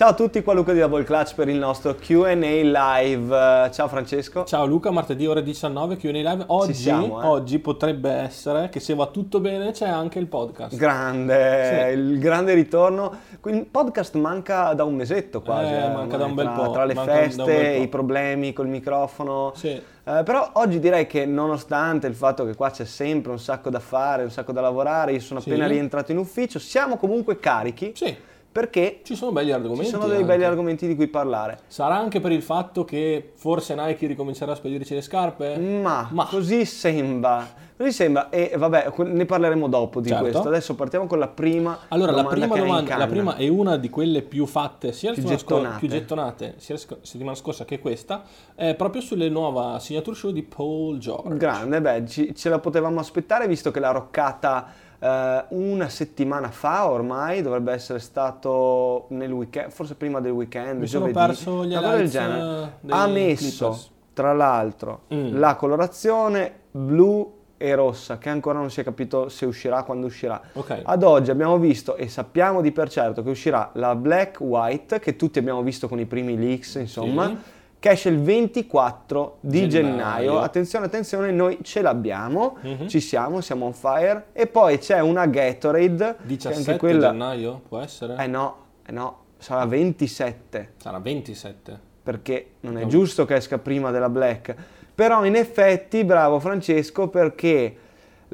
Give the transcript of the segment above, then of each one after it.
Ciao a tutti, qua Luca di Double Clutch per il nostro Q&A live. Ciao Francesco. Ciao Luca, martedì ore 19 Q&A live. Oggi, siamo, eh. oggi potrebbe essere che se va tutto bene c'è anche il podcast. Grande, Sì. il grande ritorno. Il podcast manca da un mesetto quasi. Eh, manca da un bel po', Tra le manca feste, i problemi col microfono. Sì. Eh, però oggi direi che nonostante il fatto che qua c'è sempre un sacco da fare, un sacco da lavorare, io sono Sì. appena rientrato in ufficio, siamo comunque carichi Sì, perché ci sono belli argomenti. ci sono dei anche. belli argomenti di cui parlare. Sarà anche per il fatto che forse Nike ricomincerà a spedirci le scarpe? Ma, Ma. così sembra, così sembra e vabbè ne parleremo dopo di Certo. questo. Adesso partiamo con la prima Allora, la prima domanda, la prima è una di quelle più fatte sia la Più gettonate. più gettonate sia la settimana scorsa che questa, è proprio sulle nuova signature show di Paul George. Grande, beh, ci- ce la potevamo aspettare visto che l'ha roccata eh, una settimana fa ormai, dovrebbe essere stato nel weekend, forse prima del weekend, Mi sono giovedì, perso gli una del genere. eh, dei Ha messo, Clippers. tra l'altro, Mm. la colorazione blu e rossa, che ancora non si è capito se uscirà, quando uscirà. Ok. Ad oggi abbiamo visto e sappiamo di per certo che uscirà la Black White, che tutti abbiamo visto con i primi leaks, insomma, Sì. Che esce il 24 di gennaio. Gennaio. Attenzione, attenzione, noi ce l'abbiamo, Mhm. ci siamo, siamo on fire. E poi c'è una Gatorade, che 17 anche quella... gennaio, può essere? Eh no, eh no, sarà 27, Sarà 27. perché non è No. giusto che esca prima della Black. Però in effetti, bravo Francesco, perché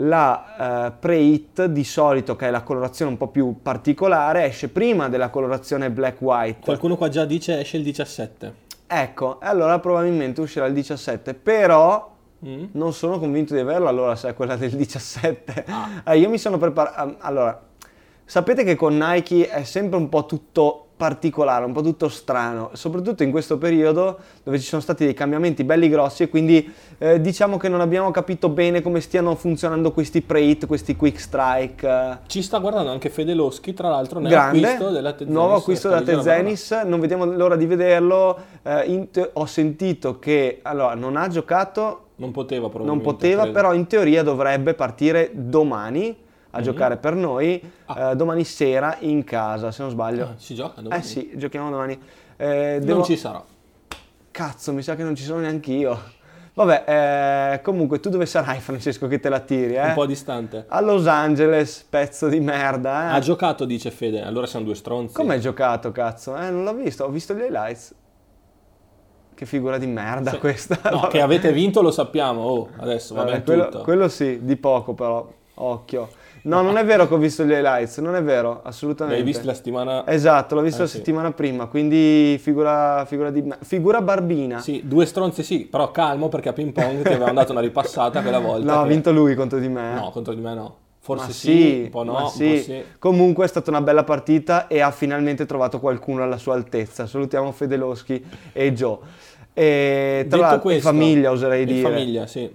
la eh, Pre-Hit di solito, che è la colorazione un po' più particolare, esce prima della colorazione Black White. Qualcuno qua già dice esce il 17. Ecco, allora probabilmente uscirà il 17, però Mm? non sono convinto di averla allora se è quella del 17. Eh, io mi sono preparato... Allora, sapete che con Nike è sempre un po' tutto particolare, un po' tutto strano, soprattutto in questo periodo dove ci sono stati dei cambiamenti belli grossi e quindi eh, diciamo che non abbiamo capito bene come stiano funzionando questi pre-hit, questi quick strike. eh, Ci sta guardando anche Fede Loschi, tra l'altro, nel grande, acquisto della Tezenis. nuovo acquisto dicendo Tezenis, non vediamo l'ora di vederlo. eh, te- ho sentito che allora, non ha giocato. Non poteva non poteva, però in teoria dovrebbe partire domani a Mhm. giocare per noi, Ah. eh, domani sera in casa, se non sbaglio. Ah, si gioca domani? eh sì, giochiamo domani. Eh, Non devo- ci sarà. Cazzo, mi sa che non ci sono neanche io. Vabbè, eh, comunque tu dove sarai Francesco che te la tiri? Eh? Un po' distante. A Los Angeles, pezzo di merda. Eh? Ha giocato, dice Fede. Allora siamo due stronzi. Come hai giocato, cazzo? Eh, non l'ho visto, ho visto gli highlights. Che figura di merda Sì. questa. No, Vabbè. che avete vinto lo sappiamo. Oh, adesso va Vabbè, bene quello, tutto. quello sì, di poco però, occhio. No, non è vero che ho visto gli highlights, non è vero, assolutamente. L'hai visto la settimana... Esatto, l'ho visto Eh, la sì. settimana prima, quindi figura, figura di figura barbina. Sì, due stronzi sì, però calmo perché a ping pong ti avevamo dato una ripassata quella volta. No, ha che- vinto lui contro di me. No, contro di me no. Forse Ma sì, un po' no, ma un sì. po' sì. Comunque è stata una bella partita e ha finalmente trovato qualcuno alla sua altezza. Salutiamo Fedeloschi e Joe. E tra l'altro, famiglia oserei e dire. famiglia, sì.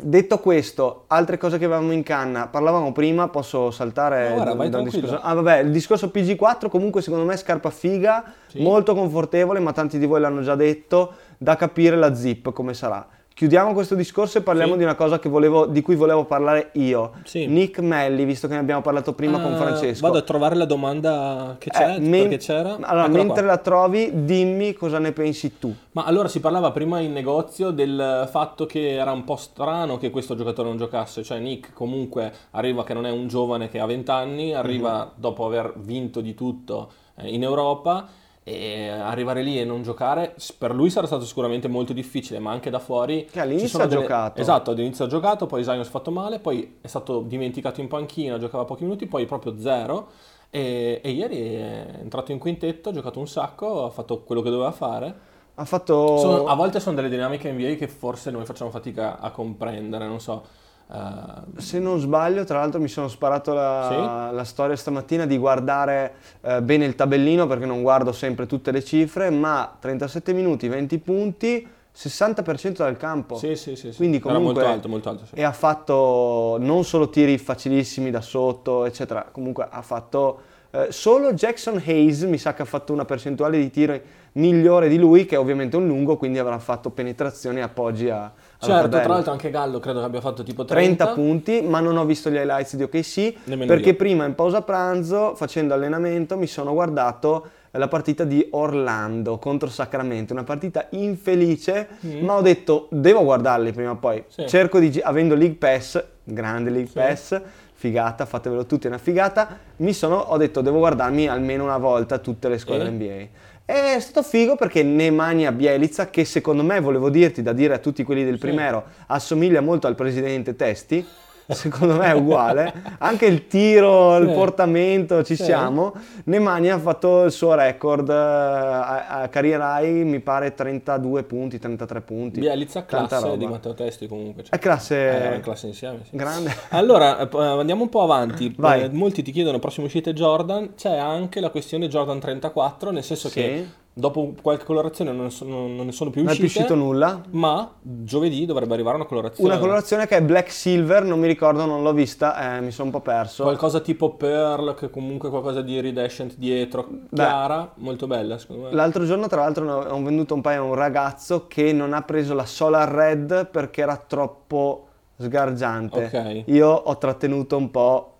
Detto questo, altre cose che avevamo in canna, parlavamo prima, posso saltare No, guarda, vai da discorso. Ah, vabbè, il discorso PG4 comunque secondo me è scarpa figa, Sì. molto confortevole, ma tanti di voi l'hanno già detto, da capire la zip come sarà. Chiudiamo questo discorso e parliamo Sì. di una cosa che volevo- di cui volevo parlare io. Sì. Nick Melli, visto che ne abbiamo parlato prima con Ah, Francesco. Vado a trovare la domanda che Eh, c'è, men- perché c'era. Allora, Eccola mentre qua. la trovi, dimmi cosa ne pensi tu. Ma allora si parlava prima in negozio del fatto che era un po' strano che questo giocatore non giocasse, cioè Nick comunque arriva che non è un giovane che ha 20 anni, arriva Mhm. dopo aver vinto di tutto eh, in Europa e arrivare lì e non giocare per lui sarà stato sicuramente molto difficile, ma anche da fuori Che all'inizio ci sono ha delle- giocato. Esatto, all'inizio ha giocato, poi Zion si è fatto male, poi è stato dimenticato in panchina, giocava pochi minuti, poi proprio zero. E, e ieri è entrato in quintetto, ha giocato un sacco, ha fatto quello che doveva fare. Ha fatto... Sono- a volte sono delle dinamiche NBA che forse noi facciamo fatica a comprendere, non so. Eh, Se non sbaglio, tra l'altro mi sono sparato la, la storia stamattina di guardare eh, bene il tabellino perché non guardo sempre tutte le cifre, ma 37 minuti, 20 punti, 60% dal campo. sì, sì, sì, sì. Quindi Era comunque- molto alto, molto alto. Sì. E ha fatto non solo tiri facilissimi da sotto, eccetera, comunque ha fatto eh, solo Jackson Hayes, mi sa che ha fatto una percentuale di tiro migliore di lui, che è ovviamente un lungo, quindi avrà fatto penetrazioni e appoggi a, Certo, tabella. tra l'altro anche Gallo credo che abbia fatto tipo 30, 30 punti, ma non ho visto gli highlights di OKC Nemmeno perché io. prima in pausa pranzo, facendo allenamento, mi sono guardato la partita di Orlando contro Sacramento, una partita infelice, ma ho detto devo guardarli prima o poi. Mm. Sì. Cerco di avendo League Pass, grande League Sì. Pass, figata, fatevelo tutti è una figata, mi sono ho detto devo guardarmi almeno una volta tutte le squadre E? NBA. È stato figo perché Nemanja Bielica, che secondo me, volevo dirti, da dire a tutti quelli del primero, assomiglia molto al presidente Testi, secondo me è uguale, anche il tiro, il portamento, ci siamo. Nemanja ha fatto il suo record eh, a, a carriera high, mi pare 32 punti, 33 punti. Bielizza classe di. Matteo Testi comunque. È classe Eh, classe insieme, sì. grande. Allora, eh, eh, andiamo un po' avanti. Vai. Molti ti chiedono prossime uscite Jordan. C'è anche la questione Jordan 34, nel senso Sì. che dopo qualche colorazione non, sono- non ne sono più Non è uscite. più uscito nulla. Ma giovedì dovrebbe arrivare una colorazione. Una colorazione che è black silver, non mi ricordo, non l'ho vista, eh, mi sono un po' perso. Qualcosa tipo Pearl, che comunque qualcosa di iridescent dietro, chiara, molto bella secondo me. L'altro giorno, tra l'altro, ne ho ho venduto un paio a un ragazzo che non ha preso la Solar Red perché era troppo sgargiante. Ok. Io ho trattenuto un po'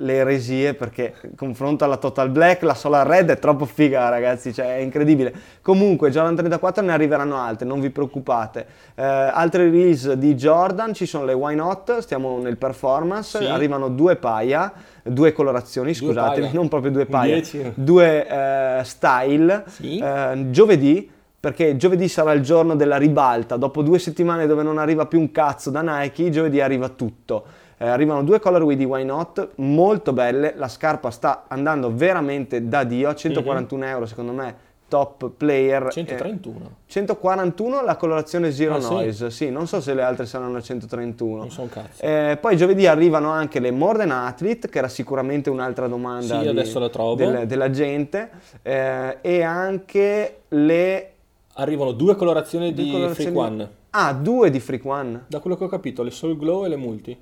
le eresie perché confronto alla Total Black la Solar Red è troppo figa ragazzi, cioè è incredibile. Comunque Jordan 34 ne arriveranno altre, non vi preoccupate. Eh, altre release di Jordan ci sono le Why Not, stiamo nel performance, Sì. arrivano due paia, due colorazioni, Due scusatemi, paia. non proprio due paia, Dieci. due eh, style. Sì. Eh, giovedì, perché giovedì sarà il giorno della ribalta, dopo due settimane dove non arriva più un cazzo da Nike, giovedì arriva tutto. Eh, arrivano due colorway di Why Not, molto belle, la scarpa sta andando veramente da Dio, a 141 Mhm. euro secondo me, top player. Eh, 131. 141 la colorazione Zero Ah, sì? Noise, sì, non so se le altre saranno a 131. Non so un cazzo. Eh, poi giovedì arrivano anche le More Than Athlete, che era sicuramente un'altra domanda Sì, di- adesso la trovo. del- della gente, eh, e anche le... Arrivano due colorazioni due di colorazioni- Freak One. Ah, due di Freak One. Da quello che ho capito, le Soul Glow e le Multi.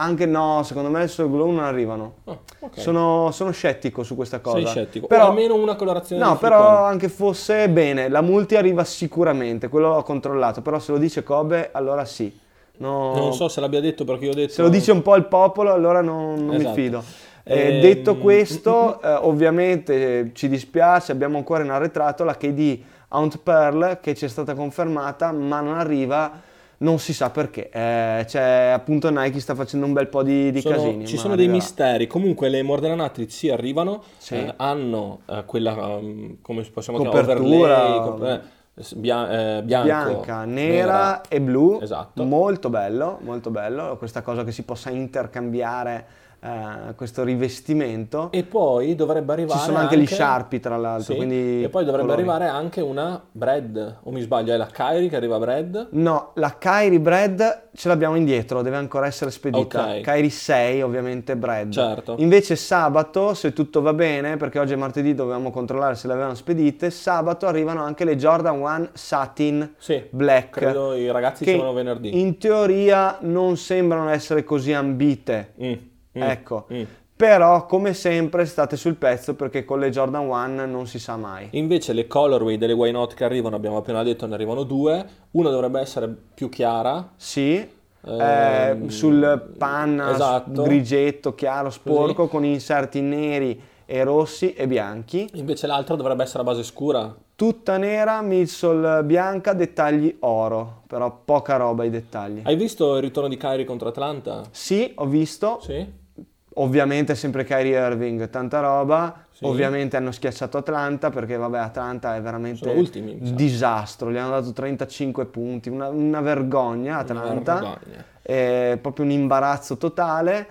Anche no, secondo me il Soul Glow non arrivano. Ah, ok. Sono, sono scettico su questa cosa. Sei scettico. Però, o almeno una colorazione no, però One. anche fosse bene, la multi arriva sicuramente, quello l'ho controllato, però se lo dice Kobe allora sì. No- Non so se l'abbia detto perché io ho detto... Se lo dice un po' il popolo, allora non, non Esatto. mi fido. Eh, Ehm, detto questo, eh, ovviamente eh, ci dispiace, abbiamo ancora in arretrato la KD Aunt Pearl che ci è stata confermata, ma non arriva, non si sa perché. Eh, cioè, appunto, Nike sta facendo un bel po' di, di Sono- casini. ci sono dei arriverà. misteri. Comunque le Modern Athlete sì arrivano, Sì. eh, hanno eh, quella, um, come possiamo Copertura. chiamare, overlay, cop- eh, bia- eh, bianco, Bianca, nera, e blu, Esatto. molto bello, molto bello, questa cosa che si possa intercambiare eh, questo rivestimento. E poi dovrebbe arrivare Ci sono anche, gli Sharpie tra l'altro, Sì, E poi dovrebbe colori. arrivare anche una Bread, o mi sbaglio, è la Kyrie che arriva Bread. No, la Kyrie Bread ce l'abbiamo indietro, deve ancora essere spedita. Ok. Kyrie 6 ovviamente Bread. Certo. Invece sabato, se tutto va bene, perché oggi è martedì dovevamo controllare se le avevano spedite, sabato arrivano anche le Jordan 1 Satin Sì, Black. credo i ragazzi che venerdì. in teoria non sembrano essere così ambite. Mm, mm, Ecco. mm. Però, come sempre, state sul pezzo perché con le Jordan 1 non si sa mai. Invece le colorway delle Why Not che arrivano, abbiamo appena detto, ne arrivano due. Una dovrebbe essere più chiara. Sì, eh, Ehm, sul panna esatto. grigetto, chiaro, sporco, con inserti neri e rossi e bianchi. Invece l'altra dovrebbe essere a base scura. Tutta nera, midsole bianca, dettagli oro, però poca roba i dettagli. Hai visto il ritorno di Kyrie contro Atlanta? Sì, ho visto, Sì. Ovviamente sempre Kyrie Irving, tanta roba. Sì. Ovviamente hanno schiacciato Atlanta perché vabbè Atlanta è veramente sa. disastro, gli hanno dato 35 punti, una, una vergogna Una Atlanta. vergogna. è proprio un imbarazzo totale.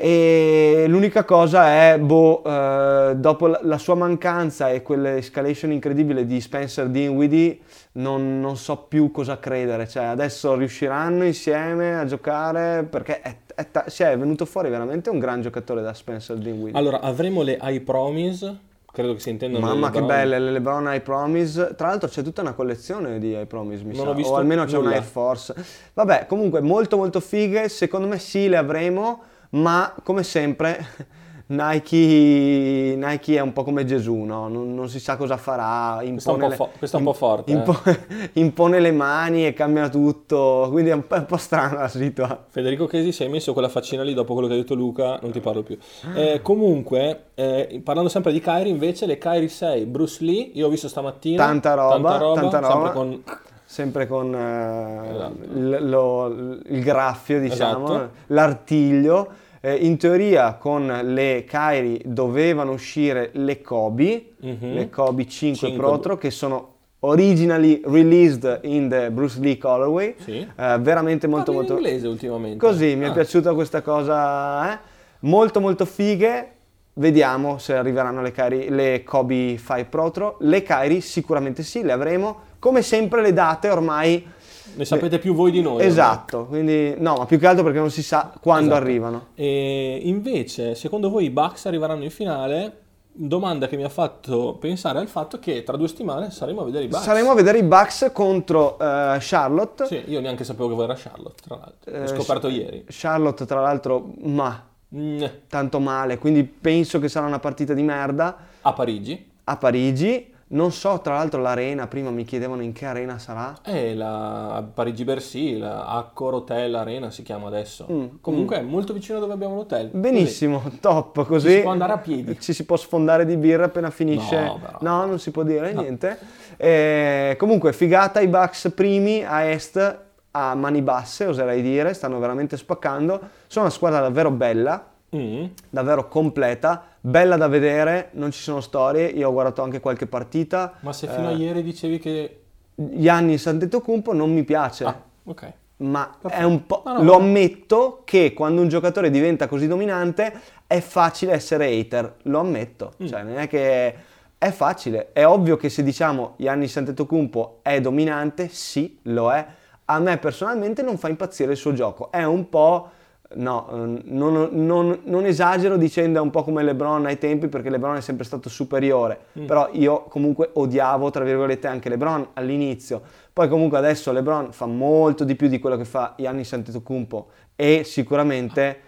E l'unica cosa è, boh, eh, dopo la, la sua mancanza e quell'escalation incredibile di Spencer Dinwiddie, non, non so più cosa credere. Cioè, adesso riusciranno insieme a giocare perché è, è ta- si è venuto fuori veramente un gran giocatore da Spencer Dinwiddie. Allora, avremo le I Promise, credo che si intendano Mamma che belle, le LeBron I Promise. Tra l'altro c'è tutta una collezione di I Promise, mi Non sa. ho visto o almeno c'è un nulla. Air Force. Vabbè, comunque molto molto fighe. Secondo me sì, le avremo, ma come sempre Nike, Nike è un po' come Gesù, no? non, non si sa cosa farà, Questo è un impone, po', fo- questo è un po' forte. eh. impo- impone le mani e cambia tutto, quindi è un po', è un po' strana la situazione. Federico Chesi, se hai messo quella faccina lì dopo quello che ha detto Luca, non ti parlo più. Eh, comunque, eh, parlando sempre di Kairi, invece, le Kairi 6, Bruce Lee, io ho visto stamattina. Tanta roba, tanta roba. sempre con... Sempre con eh, Esatto. l- lo- il graffio, diciamo, Esatto. l'artiglio. Eh, in teoria con le Kairi dovevano uscire le Kobe, Mhm. le Kobe 5, Cinque. Protro, che sono originally released in the Bruce Lee colorway. Sì. Eh, veramente molto Parli in molto... inglese ultimamente. Così, mi è Ah. piaciuta questa cosa, eh? molto molto fighe. Vediamo se arriveranno le, Kairi, le Kobe 5 Protro. Le Kairi sicuramente sì, le avremo. Come sempre le date ormai... Ne sapete più voi di noi. Esatto, quindi no, ma più che altro perché non si sa quando Esatto. arrivano. E invece, secondo voi i Bucks arriveranno in finale? Domanda che mi ha fatto pensare al fatto che tra due settimane saremo a vedere i Bucks. Saremo a vedere i Bucks contro eh, Charlotte. Sì, io neanche sapevo che era Charlotte, tra l'altro. L'ho Eh, scoperto ieri. Charlotte, tra l'altro, ma Mm, tanto male, quindi penso che sarà una partita di merda A Parigi. a Parigi. Non so, tra l'altro, l'arena, prima mi chiedevano in che arena sarà. E la Parigi Bercy, la Accor Hotel Arena si chiama adesso. Mm, Comunque è molto vicino dove abbiamo l'hotel. Benissimo, top, così Ci si può andare a piedi. ci si può sfondare di birra appena finisce. No, però. No, non si può dire niente. Eh, comunque, figata i Bucks primi a est a mani basse, oserei dire, stanno veramente spaccando. Sono una squadra davvero bella, Così. Mm. davvero completa, bella da vedere, non ci sono storie, io ho guardato anche qualche partita. Ma se fino a ieri dicevi che... Gianni Antetokounmpo non mi piace. Ah, ok. Ma Perfetto. è un po'. No, no, lo no. ammetto che quando un giocatore diventa così dominante è facile essere hater. Lo ammetto. Mm. Cioè, non è che. È facile. È ovvio che se diciamo Giannis Antetokounmpo è dominante, sì, lo è. A me personalmente non fa impazzire il suo gioco. È un po'. No, eh, non, non- non esagero dicendo è un po' come LeBron ai tempi perché LeBron è sempre stato superiore, Mm. però io comunque odiavo tra virgolette anche LeBron all'inizio. Poi comunque adesso LeBron fa molto di più di quello che fa Giannis Antetokounmpo e sicuramente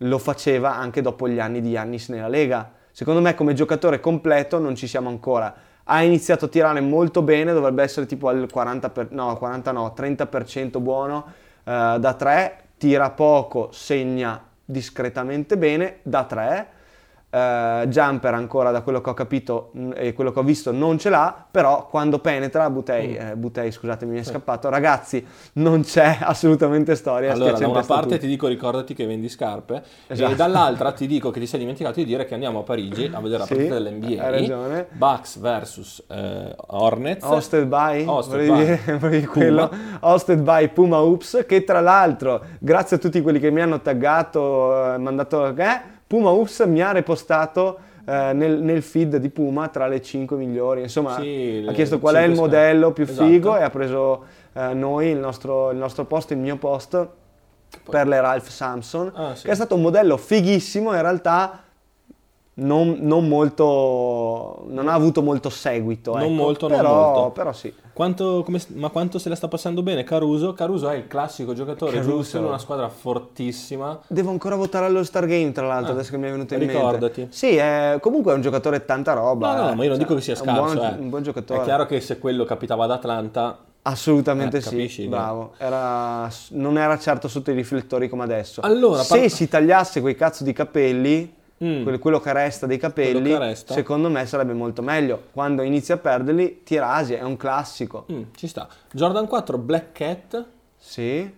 lo faceva anche dopo gli anni di Giannis nella Lega. Secondo me come giocatore completo non ci siamo ancora. Ha iniziato a tirare molto bene, dovrebbe essere tipo al 40 per- no, 40 no, 30% buono eh, da 3, tira poco, segna discretamente bene da 3. Jumper ancora da quello che ho capito mh, e quello che ho visto non ce l'ha, però quando penetra Butei, Mm. eh, Butei scusatemi mi è scappato, ragazzi non c'è assolutamente storia. Allora, da una parte tutti. ti dico ricordati che vendi scarpe Esatto. e dall'altra ti dico che ti sei dimenticato di dire che andiamo a Parigi a vedere la Sì, partita dell'NBA. hai ragione. Bucks vs eh, Hornets. Hosted by, Hosted by dire- quello, hosted by Puma Oops, che tra l'altro, grazie a tutti quelli che mi hanno taggato, eh, mandato, eh, Puma Oops mi ha repostato eh, nel, nel feed di Puma tra le 5 migliori, insomma Sì, ha chiesto qual è il modello più Esatto. figo e ha preso eh, noi, il nostro, il nostro posto, il mio post per le Ralph Samson, Ah, sì. che è stato un modello fighissimo, in realtà non, non molto, non ha avuto molto seguito, Non ecco. molto, non però, molto. però sì. Quanto, come- ma quanto se la sta passando bene Caruso? Caruso è il classico giocatore Caruso. giusto in una squadra fortissima. Devo ancora votare allo Star Game, tra l'altro, Ah, adesso che mi è venuto in ricordati. mente. Sì, è, comunque è un giocatore tanta roba. No, no, eh. ma io non Cioè, dico che sia è un scarso. buon- eh. un buon giocatore. È chiaro che se quello capitava ad Atlanta, Assolutamente Eh, sì, capisci, bravo. Era- non era certo sotto i riflettori come adesso. Allora, Se par- si tagliasse quei cazzo di capelli, Mm. quello, quello che resta dei capelli, resta. secondo me sarebbe molto meglio. Quando inizia a perderli, ti rasi, è un classico. mm, ci sta. Jordan 4 Black Cat. Sì.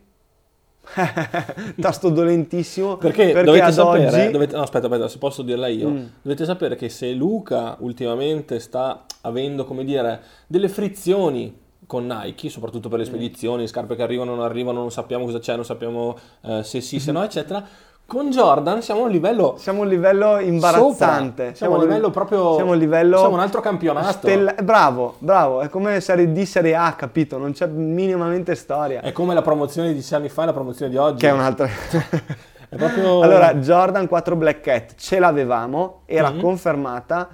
Tasto dolentissimo. Perché, dovete ad sapere, oggi... dovete- no, aspetta, aspetta, se posso dirla io, Mm. dovete sapere che se Luca ultimamente sta avendo, come dire, delle frizioni con Nike, soprattutto Mm. per le spedizioni, scarpe che arrivano, non arrivano, non sappiamo cosa c'è, non sappiamo eh, se sì, se no, eccetera. Con Jordan siamo a un livello Siamo a un livello imbarazzante. Sopra. Siamo a un livello proprio- Siamo a un livello. siamo un altro campionato. stella- Bravo, bravo. È come Serie D, Serie A, capito? Non c'è minimamente storia. è come la promozione di sei anni fa e la promozione di oggi. Che è un'altra. È proprio... allora, Jordan 4 Black Cat ce l'avevamo, era Mhm. confermata,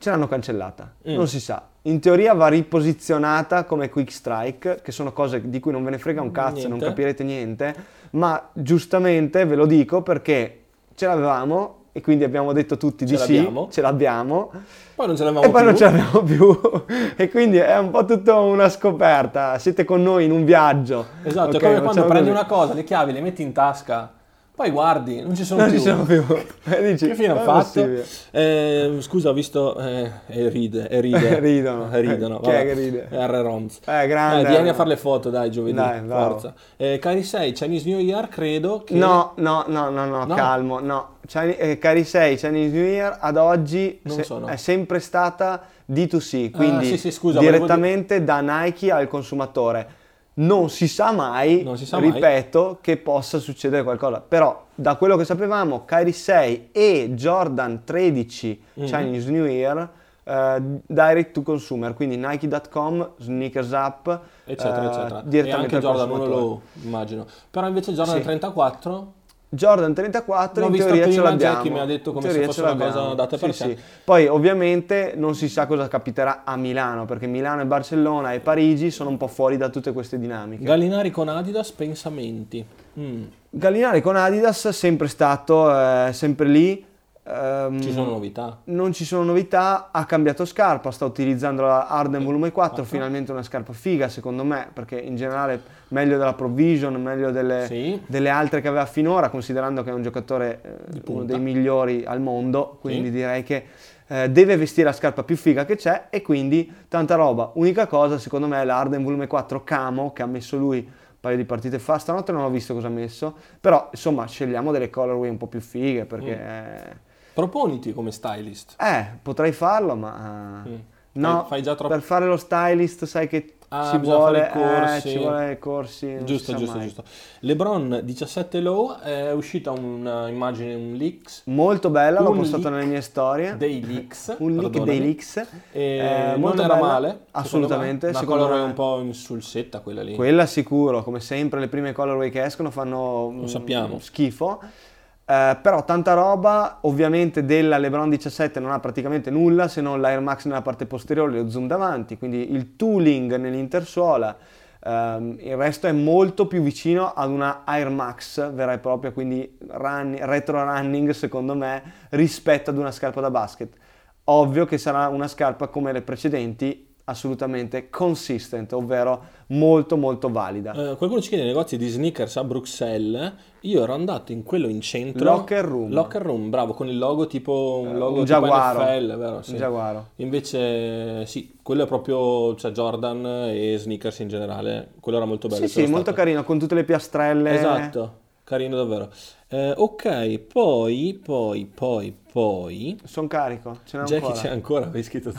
ce l'hanno cancellata. Mm. Non si sa. In teoria va riposizionata come Quick Strike, che sono cose di cui non ve ne frega un cazzo, non Niente. capirete niente. Ma giustamente ve lo dico perché ce l'avevamo, e quindi abbiamo detto tutti Ce di l'abbiamo. sì, ce l'abbiamo Poi non ce l'avevamo e poi più. non ce l'abbiamo più e quindi è un po' tutta una scoperta, siete con noi in un viaggio. Esatto, Ok, è come quando prendi così. una cosa, le chiavi, le metti in tasca, poi guardi, non ci sono Non più. ci sono più. E dici, Che fine hanno "Ma è fatto? possibile?" Eh, scusa, ho visto... Eh, e ride, e ride. Ridono. Eh, ridono. Chi è che ride? R. Roms. Eh, grande. Dai, vieni a fare le foto, dai, giovedì. Dai, forza. Eh, cari 6, Chinese New Year, credo che... No, no, no, no, no, No. calmo, no. Chine- eh, cari 6, Chinese New Year ad oggi se- sono. è sempre stata D2C, quindi sì, sì, scusa, volevo direttamente da Nike al consumatore. Non si sa mai, si sa mai. ripeto, che possa succedere qualcosa. Però da quello che sapevamo, Kyrie 6 e Jordan 13 Mhm. Chinese New Year eh, direct to consumer, quindi Nike.com, Sneakers App, eccetera, eh, eccetera. E direttamente anche al Jordan 1 consumatore. lo immagino. Però invece Jordan Sì. 34 Jordan 34 L'ho in teoria ce l'abbiamo. Jackie mi ha detto come se fosse una cosa data per Sì, sì. Poi ovviamente non si sa cosa capiterà a Milano, perché Milano e Barcellona e Parigi sono un po' fuori da tutte queste dinamiche. Gallinari con Adidas, pensamenti. Mm. Gallinari con Adidas sempre stato, eh, sempre lì. Ehm, Ci sono novità. non ci sono novità, ha cambiato scarpa, sta utilizzando la Arden Volume 4, Quattro. finalmente una scarpa figa secondo me, perché in generale meglio della Provision, meglio delle, Sì. delle altre che aveva finora, considerando che è un giocatore, eh, uno dei migliori al mondo, quindi Sì. direi che eh, deve vestire la scarpa più figa che c'è e quindi tanta roba. Unica cosa secondo me è la Arden Volume 4 Camo che ha messo lui un paio di partite fa, stanotte non ho visto cosa ha messo, però insomma scegliamo delle colorway un po' più fighe perché... Mm. eh, Proponiti come stylist. eh, potrei farlo, ma Mm. no, Fai- fai già troppo- per fare lo stylist sai che Ah, ci, vuole, corsi. eh, ci vuole corsi. Giusto, giusto, mai. giusto. LeBron 17 low, è uscita un'immagine, un leaks, Molto bella, l'ho Un postato leak nelle mie storie. dei leaks. un leak perdonami. dei leaks. Eh, non molto era bella, male. assolutamente, me. Una secondo color me. un po' in sulsetta quella lì. Quella sicuro, come sempre le prime colorway che escono fanno mm, sappiamo. schifo. Eh, però tanta roba, ovviamente della LeBron 17 non ha praticamente nulla se non l'Air Max nella parte posteriore e lo zoom davanti, quindi il tooling nell'intersuola, ehm, il resto è molto più vicino ad una Air Max vera e propria, quindi run- retro running secondo me rispetto ad una scarpa da basket. Ovvio che sarà una scarpa come le precedenti assolutamente consistent, ovvero molto molto valida. Eh, qualcuno ci chiede nei negozi di sneakers a Bruxelles. Io ero andato in quello in centro. Locker room. Locker room, bravo, con il logo tipo un logo un tipo giaguaro. NFL, vero? Sì. Un giaguaro. Invece sì, quello è proprio cioè Jordan e sneakers in generale. Quello era molto bello. Sì, sì, c'era molto stato. carino, con tutte le piastrelle. Esatto, carino davvero. Eh, ok, poi, poi, poi, poi. Sono carico, ce n'è Jackie ancora. c'è ancora, avevi scritto tu.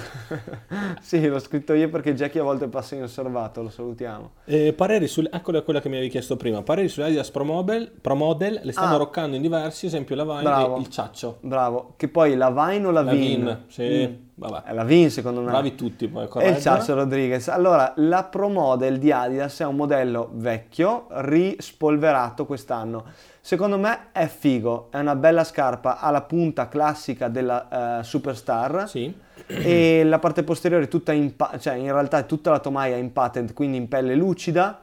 sì, l'ho scritto io perché Jackie a volte passa inosservato, lo salutiamo. Eh, pareri sul, eccola quella che mi avevi chiesto prima. Pareri sulle Adidas Pro Model, Pro Model le stanno Ah. roccando in diversi, esempio la Vine Bravo. e il Ciaccio. Bravo. Che poi la Vine o la, La Vin? Vin, sì, Mm. vabbè. È la Vin secondo me. Bravi tutti poi, E il Ciacio Rodriguez. Allora, la Pro Model di Adidas è un modello vecchio, rispolverato quest'anno. Secondo me è figo, è una bella scarpa alla punta classica della eh, Superstar. Sì. e la parte posteriore tutta in, pa- cioè in realtà è tutta la tomaia in patent, quindi in pelle lucida.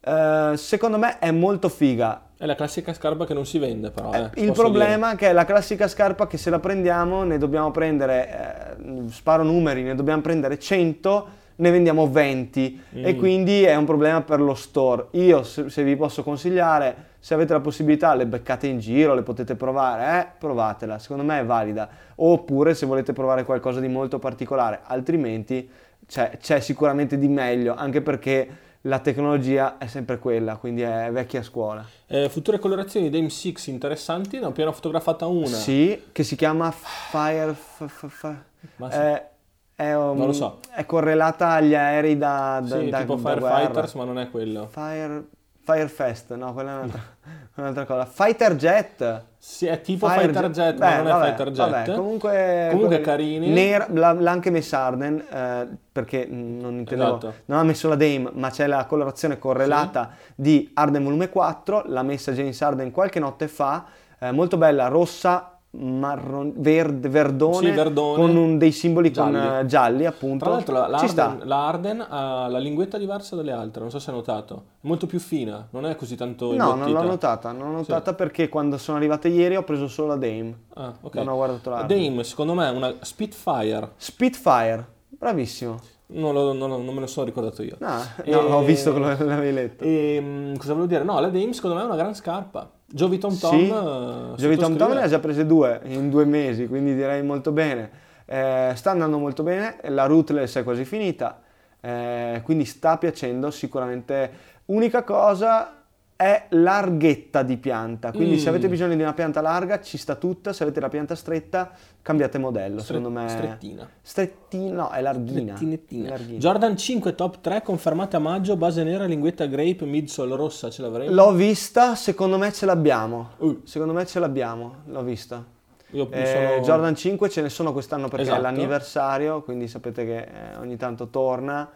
Eh, secondo me è molto figa. È la classica scarpa che non si vende però, eh, Il posso problema è che è la classica scarpa che se la prendiamo ne dobbiamo prendere, eh, sparo numeri, ne dobbiamo prendere 100, ne vendiamo 20 e Mm. quindi è un problema per lo store. Io se, se vi posso consigliare, se avete la possibilità le beccate in giro, le potete provare, eh, provatela, secondo me è valida. Oppure se volete provare qualcosa di molto particolare, altrimenti c'è, c'è sicuramente di meglio, anche perché la tecnologia è sempre quella, quindi è vecchia scuola. Eh, future colorazioni Dame 6 interessanti, ne ho appena fotografata una. Sì, che si chiama Fire. f- f- f- è, è, um, Non lo so. È correlata agli aerei da, da, Sì, da- tipo da Firefighters, guerra. ma non è quello. Fire, Firefest, no, quella è un'altra, un'altra cosa. Fighter Jet. Sì, è tipo Fire Fighter Jet, Beh, ma non vabbè, è Fighter Jet. Vabbè, comunque, Comunque carini. Nera, l'ha, l'ha anche messa Arden, eh, perché non intendevo, Esatto. non ha messo la Dame, ma c'è la colorazione correlata di Arden volume 4, l'ha messa James Arden qualche notte fa, eh, molto bella, rossa, marron, verde, verdone, Sì, verdone. con un- dei simboli con, Gialli. eh, gialli, appunto. Tra l'altro la, la. Arden, la Arden ha la linguetta diversa dalle altre, non so se hai notato. È molto più fina, non è così tanto No, non imbottita. l'ho notata, non l'ho notata perché quando sono arrivate ieri ho preso solo la Dame. Ah, ok. Non ho guardato l'Arden. Dame, secondo me è una Spitfire. Spitfire, bravissimo. Non, lo- non non me lo sono ricordato io. No, E- no, ho visto che l'avevi letto. E, mm, cosa volevo dire? No, la Dame secondo me è una gran scarpa. Jovi Tom Tom. Sì, eh, Jovi Tom Tom ne ha già prese due in due mesi, quindi direi molto bene. Eh, sta andando molto bene, la rootless è quasi finita, eh, quindi sta piacendo sicuramente. Unica cosa è larghetta di pianta, quindi se Mm. avete bisogno di una pianta larga ci sta tutta, se avete la pianta stretta cambiate modello, Stre- secondo me. Strettina. Strettina, no, è larghina. Larghina. Jordan 5 top 3 confermate a maggio, base nera, linguetta grape, midsole rossa, ce l'avremo? L'ho vista, secondo me ce l'abbiamo. Uh. Secondo me ce l'abbiamo, l'ho vista. Io Eh, sono- Jordan 5 ce ne sono quest'anno perché Esatto. è l'anniversario, quindi sapete che eh, ogni tanto torna.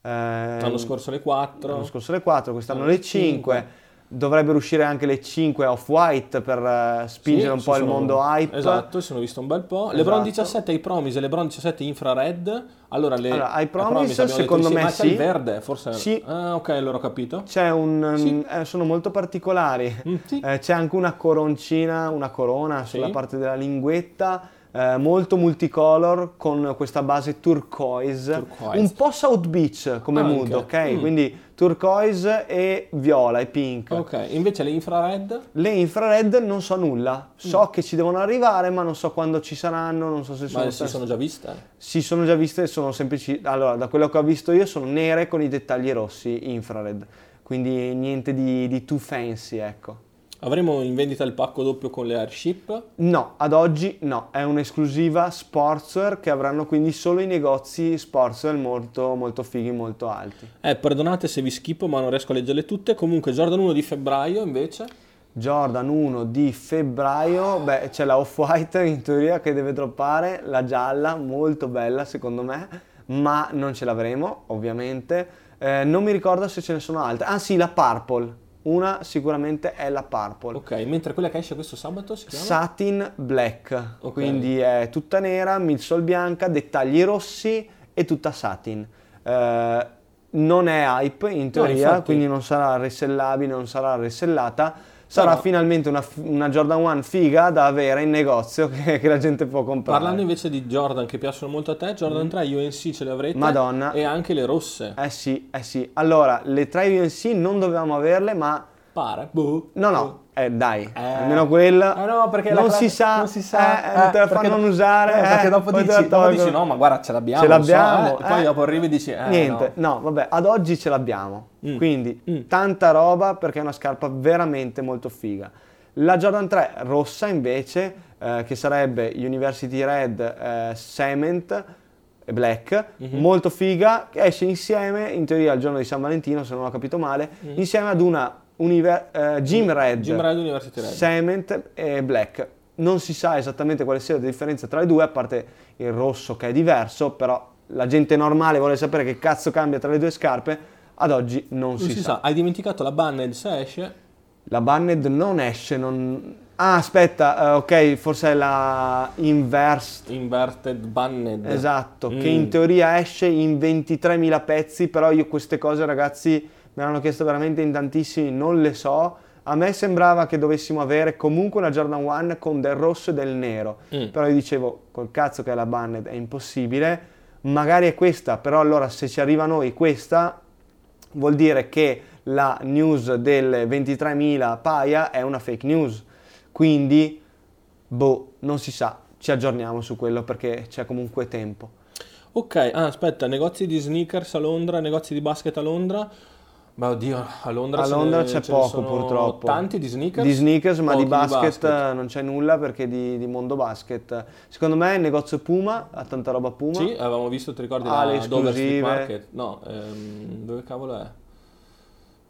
Eh, L'anno scorso le 4. l'anno scorso le 4, quest'anno le le 5. Dovrebbero uscire anche le 5 off-white per eh, spingere un po' il mondo hype. Esatto, sono visto un bel po'. Esatto. LeBron 17 ai Promise LeBron 17 infrared. Allora, le, Allora, a Promise, detto secondo me ma c'è il sì. verde, forse. Sì. Ah, ok, allora ho capito. C'è un, Sì. eh, sono molto particolari. Mm, sì. Eh, c'è anche una coroncina, una corona sulla Sì. parte della linguetta, eh, molto multicolor con questa base turquoise, Turquoise. un po' South Beach come Anche. mood, ok? Mm. Quindi turquoise e viola e pink. Ok, invece le infrared. Le infrared non so nulla, so che ci devono arrivare, ma non so quando ci saranno, non so se sono Ma si sono già viste? si sono già viste, sono semplici. Allora, da quello che ho visto io sono nere con i dettagli rossi infrared, quindi niente di, di too fancy, ecco. Avremo in vendita il pacco doppio con le airship. No, ad oggi no, è un'esclusiva sportswear che avranno quindi solo i negozi sportswear molto, molto fighi, molto alti. Eh, perdonate se vi schippo, ma non riesco a leggerle tutte. Comunque, Jordan 1 di febbraio invece. Jordan 1 di febbraio, beh c'è la Off-White in teoria che deve droppare, la gialla, molto bella secondo me, ma non ce l'avremo ovviamente. Eh, non mi ricordo se ce ne sono altre. Ah sì, la Purple, una sicuramente è la Purple. Ok, mentre quella che esce questo sabato si chiama? Satin Black, Ok. quindi è tutta nera, midsole bianca, dettagli rossi e tutta satin. Eh, non è hype in teoria, infatti. quindi non sarà resellabile, non sarà resellata. Sarà Però- finalmente una, una Jordan 1 figa da avere in negozio che, che la gente può comprare. Parlando invece di Jordan che piacciono molto a te, Jordan 3 UNC ce le avrete. Mm. Madonna. E anche le rosse. Eh sì, eh sì. Allora, le 3 UNC non dovevamo averle, ma... Pare. Boh. No, no, eh, dai, Eh. almeno quella. Eh no, perché non, classe- si sa, non si sa, eh, te la perché fanno do- usare. eh, perché eh, dopo, dici, dopo dici no, ma guarda, ce l'abbiamo. Ce so, l'abbiamo. eh. E poi eh. dopo arrivi e dici eh, Niente, no. no. vabbè, ad oggi ce l'abbiamo. Mm. Quindi Mm. tanta roba perché è una scarpa veramente molto figa. La Jordan 3 rossa invece, eh, che sarebbe University Red eh, Cement e Black, Mhm. molto figa, che esce insieme, in teoria il giorno di San Valentino, se non ho capito male, insieme ad una univer- eh, Gym Red. Jim Red University Red. Cement e Black. Non si sa esattamente quale sia la differenza tra le due, a parte il rosso che è diverso, però la gente normale vuole sapere che cazzo cambia tra le due scarpe, ad oggi non, non si, si, sa. sa. Hai dimenticato la Banned se esce? La Banned non esce, non... Ah, aspetta, eh, ok, forse è la Inverse, Inverted Banned. esatto, che Mm. in teoria esce in 23.000 pezzi, però io queste cose ragazzi me l'hanno chiesto veramente in tantissimi, non le so. A me sembrava che dovessimo avere comunque una Jordan 1 con del rosso e del nero, Mm. però io dicevo, col cazzo che è la Banned è impossibile, magari è questa, però allora se ci arriva a noi questa, vuol dire che la news delle 23.000 paia è una fake news, quindi, boh, non si sa, ci aggiorniamo su quello perché c'è comunque tempo. Ok, ah, aspetta, negozi di sneakers a Londra, negozi di basket a Londra. Ma oddio, a Londra, A Londra c'è poco purtroppo. Tanti di sneakers? Di sneakers, ma di basket, eh, non c'è nulla perché di, di mondo basket. Secondo me il negozio Puma ha tanta roba Puma. Sì, avevamo visto, ti ricordi Ah, la Dover Street. Market? No, ehm, dove cavolo è?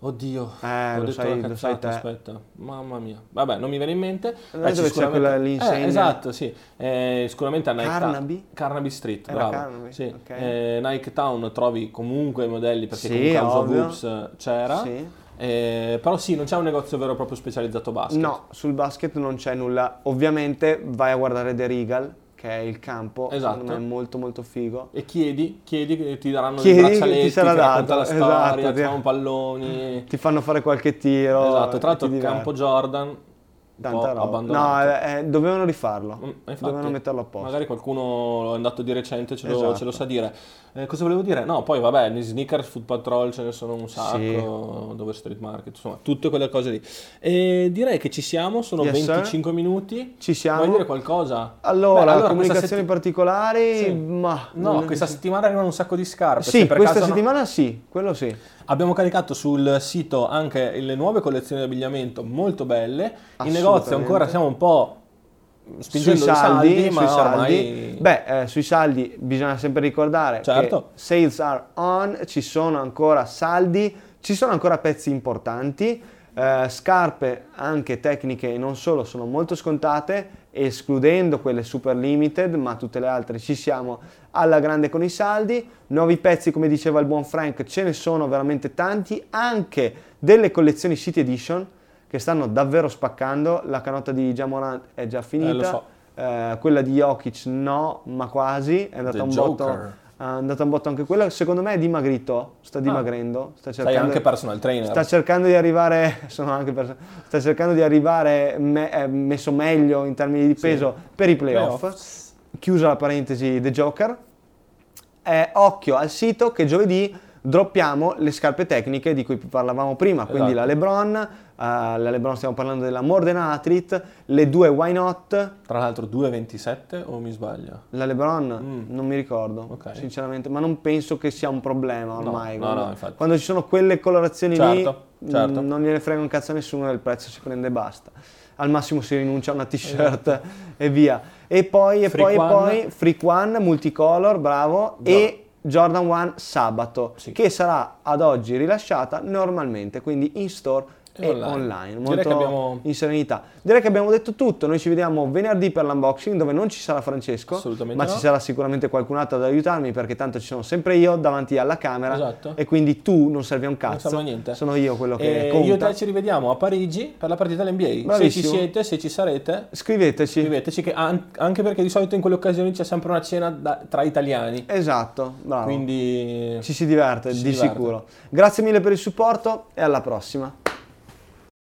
Oddio, Eh, lo sai- lo sai te. aspetta, mamma mia. Vabbè, non mi viene in mente. Dove ci c'è sicuramente- quella lì? Eh, esatto, sì. Eh, sicuramente a Nike Carnaby? Carnaby Street, Era bravo. Carnaby, Sì. ok. Eh, Nike Town trovi comunque i modelli perché Sì, comunque House of ovvio. Hoops eh, c'era. Sì. Eh, però sì, non c'è un negozio vero e proprio specializzato basket. No, sul basket non c'è nulla. Ovviamente vai a guardare The Regal, che è il campo, Esatto. è molto molto figo. E chiedi, chiedi che ti daranno Chiedi dei che ti braccialetti, sarà ti racconta dato, la storia, esatto, ti fanno palloni. Ti fanno fare qualche tiro. esatto, tra l'altro il campo Jordan, Tanta roba. No, eh, eh, dovevano rifarlo. Mm, infatti, dovevano metterlo a posto. Magari qualcuno è andato di recente, ce lo, Esatto. ce lo sa dire. Eh, cosa volevo dire? No, poi vabbè, gli sneakers, Food Patrol ce ne sono un sacco, dove Street Market, insomma, tutte quelle cose lì. E direi che ci siamo, sono Yes, sir. 25 minuti. Ci siamo. Vuoi dire qualcosa? Allora, Beh, questa comunicazioni setti- particolari, Sì. ma... No, questa settimana arrivano un sacco di scarpe. Sì, se questa caso no- settimana sì, quello sì. Abbiamo caricato sul sito anche le nuove collezioni di abbigliamento molto belle. In negozio ancora siamo un po' spingendo sui saldi, saldi, sui saldi. ormai... Beh, eh, sui saldi bisogna sempre ricordare Certo. che sales are on, ci sono ancora saldi, ci sono ancora pezzi importanti, eh, scarpe anche tecniche e non solo sono molto scontate, escludendo quelle super limited, ma tutte le altre ci siamo alla grande con i saldi. Nuovi pezzi, come diceva il buon Frank, ce ne sono veramente tanti, anche delle collezioni City Edition che stanno davvero spaccando. La canotta di Jamorant è già finita. Eh, so. Eh, quella di Jokic no, ma quasi, è andata, The un Joker. botto, andata un botto anche quella, secondo me è dimagrito, sta dimagrendo, sta Ah. Sei cercando, anche personal trainer. sta cercando di arrivare, sono anche perso- sta cercando di arrivare me- eh, messo meglio in termini di Sì. peso per i playoff. Playoffs. Chiusa la parentesi The Joker. Eh, occhio al sito che giovedì droppiamo le scarpe tecniche di cui parlavamo prima, quindi Esatto. la LeBron, eh, la LeBron stiamo parlando della Than Athlete, le due Why Not, Tra l'altro 2,27 o mi sbaglio? la LeBron Mm. non mi ricordo, Ok. sinceramente, ma non penso che sia un problema No, ormai. no, quando, no, infatti. quando ci sono quelle colorazioni Certo, lì, certo. mm, non gliene frega un cazzo a nessuno, il prezzo si prende e basta. Al massimo si rinuncia a una t-shirt e via. E poi, e Freak poi, e One. poi, Freak One, multicolor, bravo, Gio- e Jordan 1 sabato, Sì. che sarà ad oggi rilasciata normalmente, quindi in store E online. online, Direi molto che abbiamo- in serenità. Direi che abbiamo detto tutto, noi ci vediamo venerdì per l'unboxing dove non ci sarà Francesco, ma no. ci sarà sicuramente qualcun altro ad aiutarmi perché tanto ci sono sempre io davanti alla camera Esatto. e quindi tu non servi a un Non cazzo, a niente. sono io quello che E conta. io e te ci rivediamo a Parigi per la partita dell'NBA. Se ci Bravissimo. siete, se ci sarete, Scriveteci. scriveteci che an- anche perché di solito in quelle occasioni c'è sempre una cena da- tra italiani. Esatto, bravo. Quindi Ci si diverte, Ci di diverte. sicuro. Grazie mille per il supporto e alla prossima.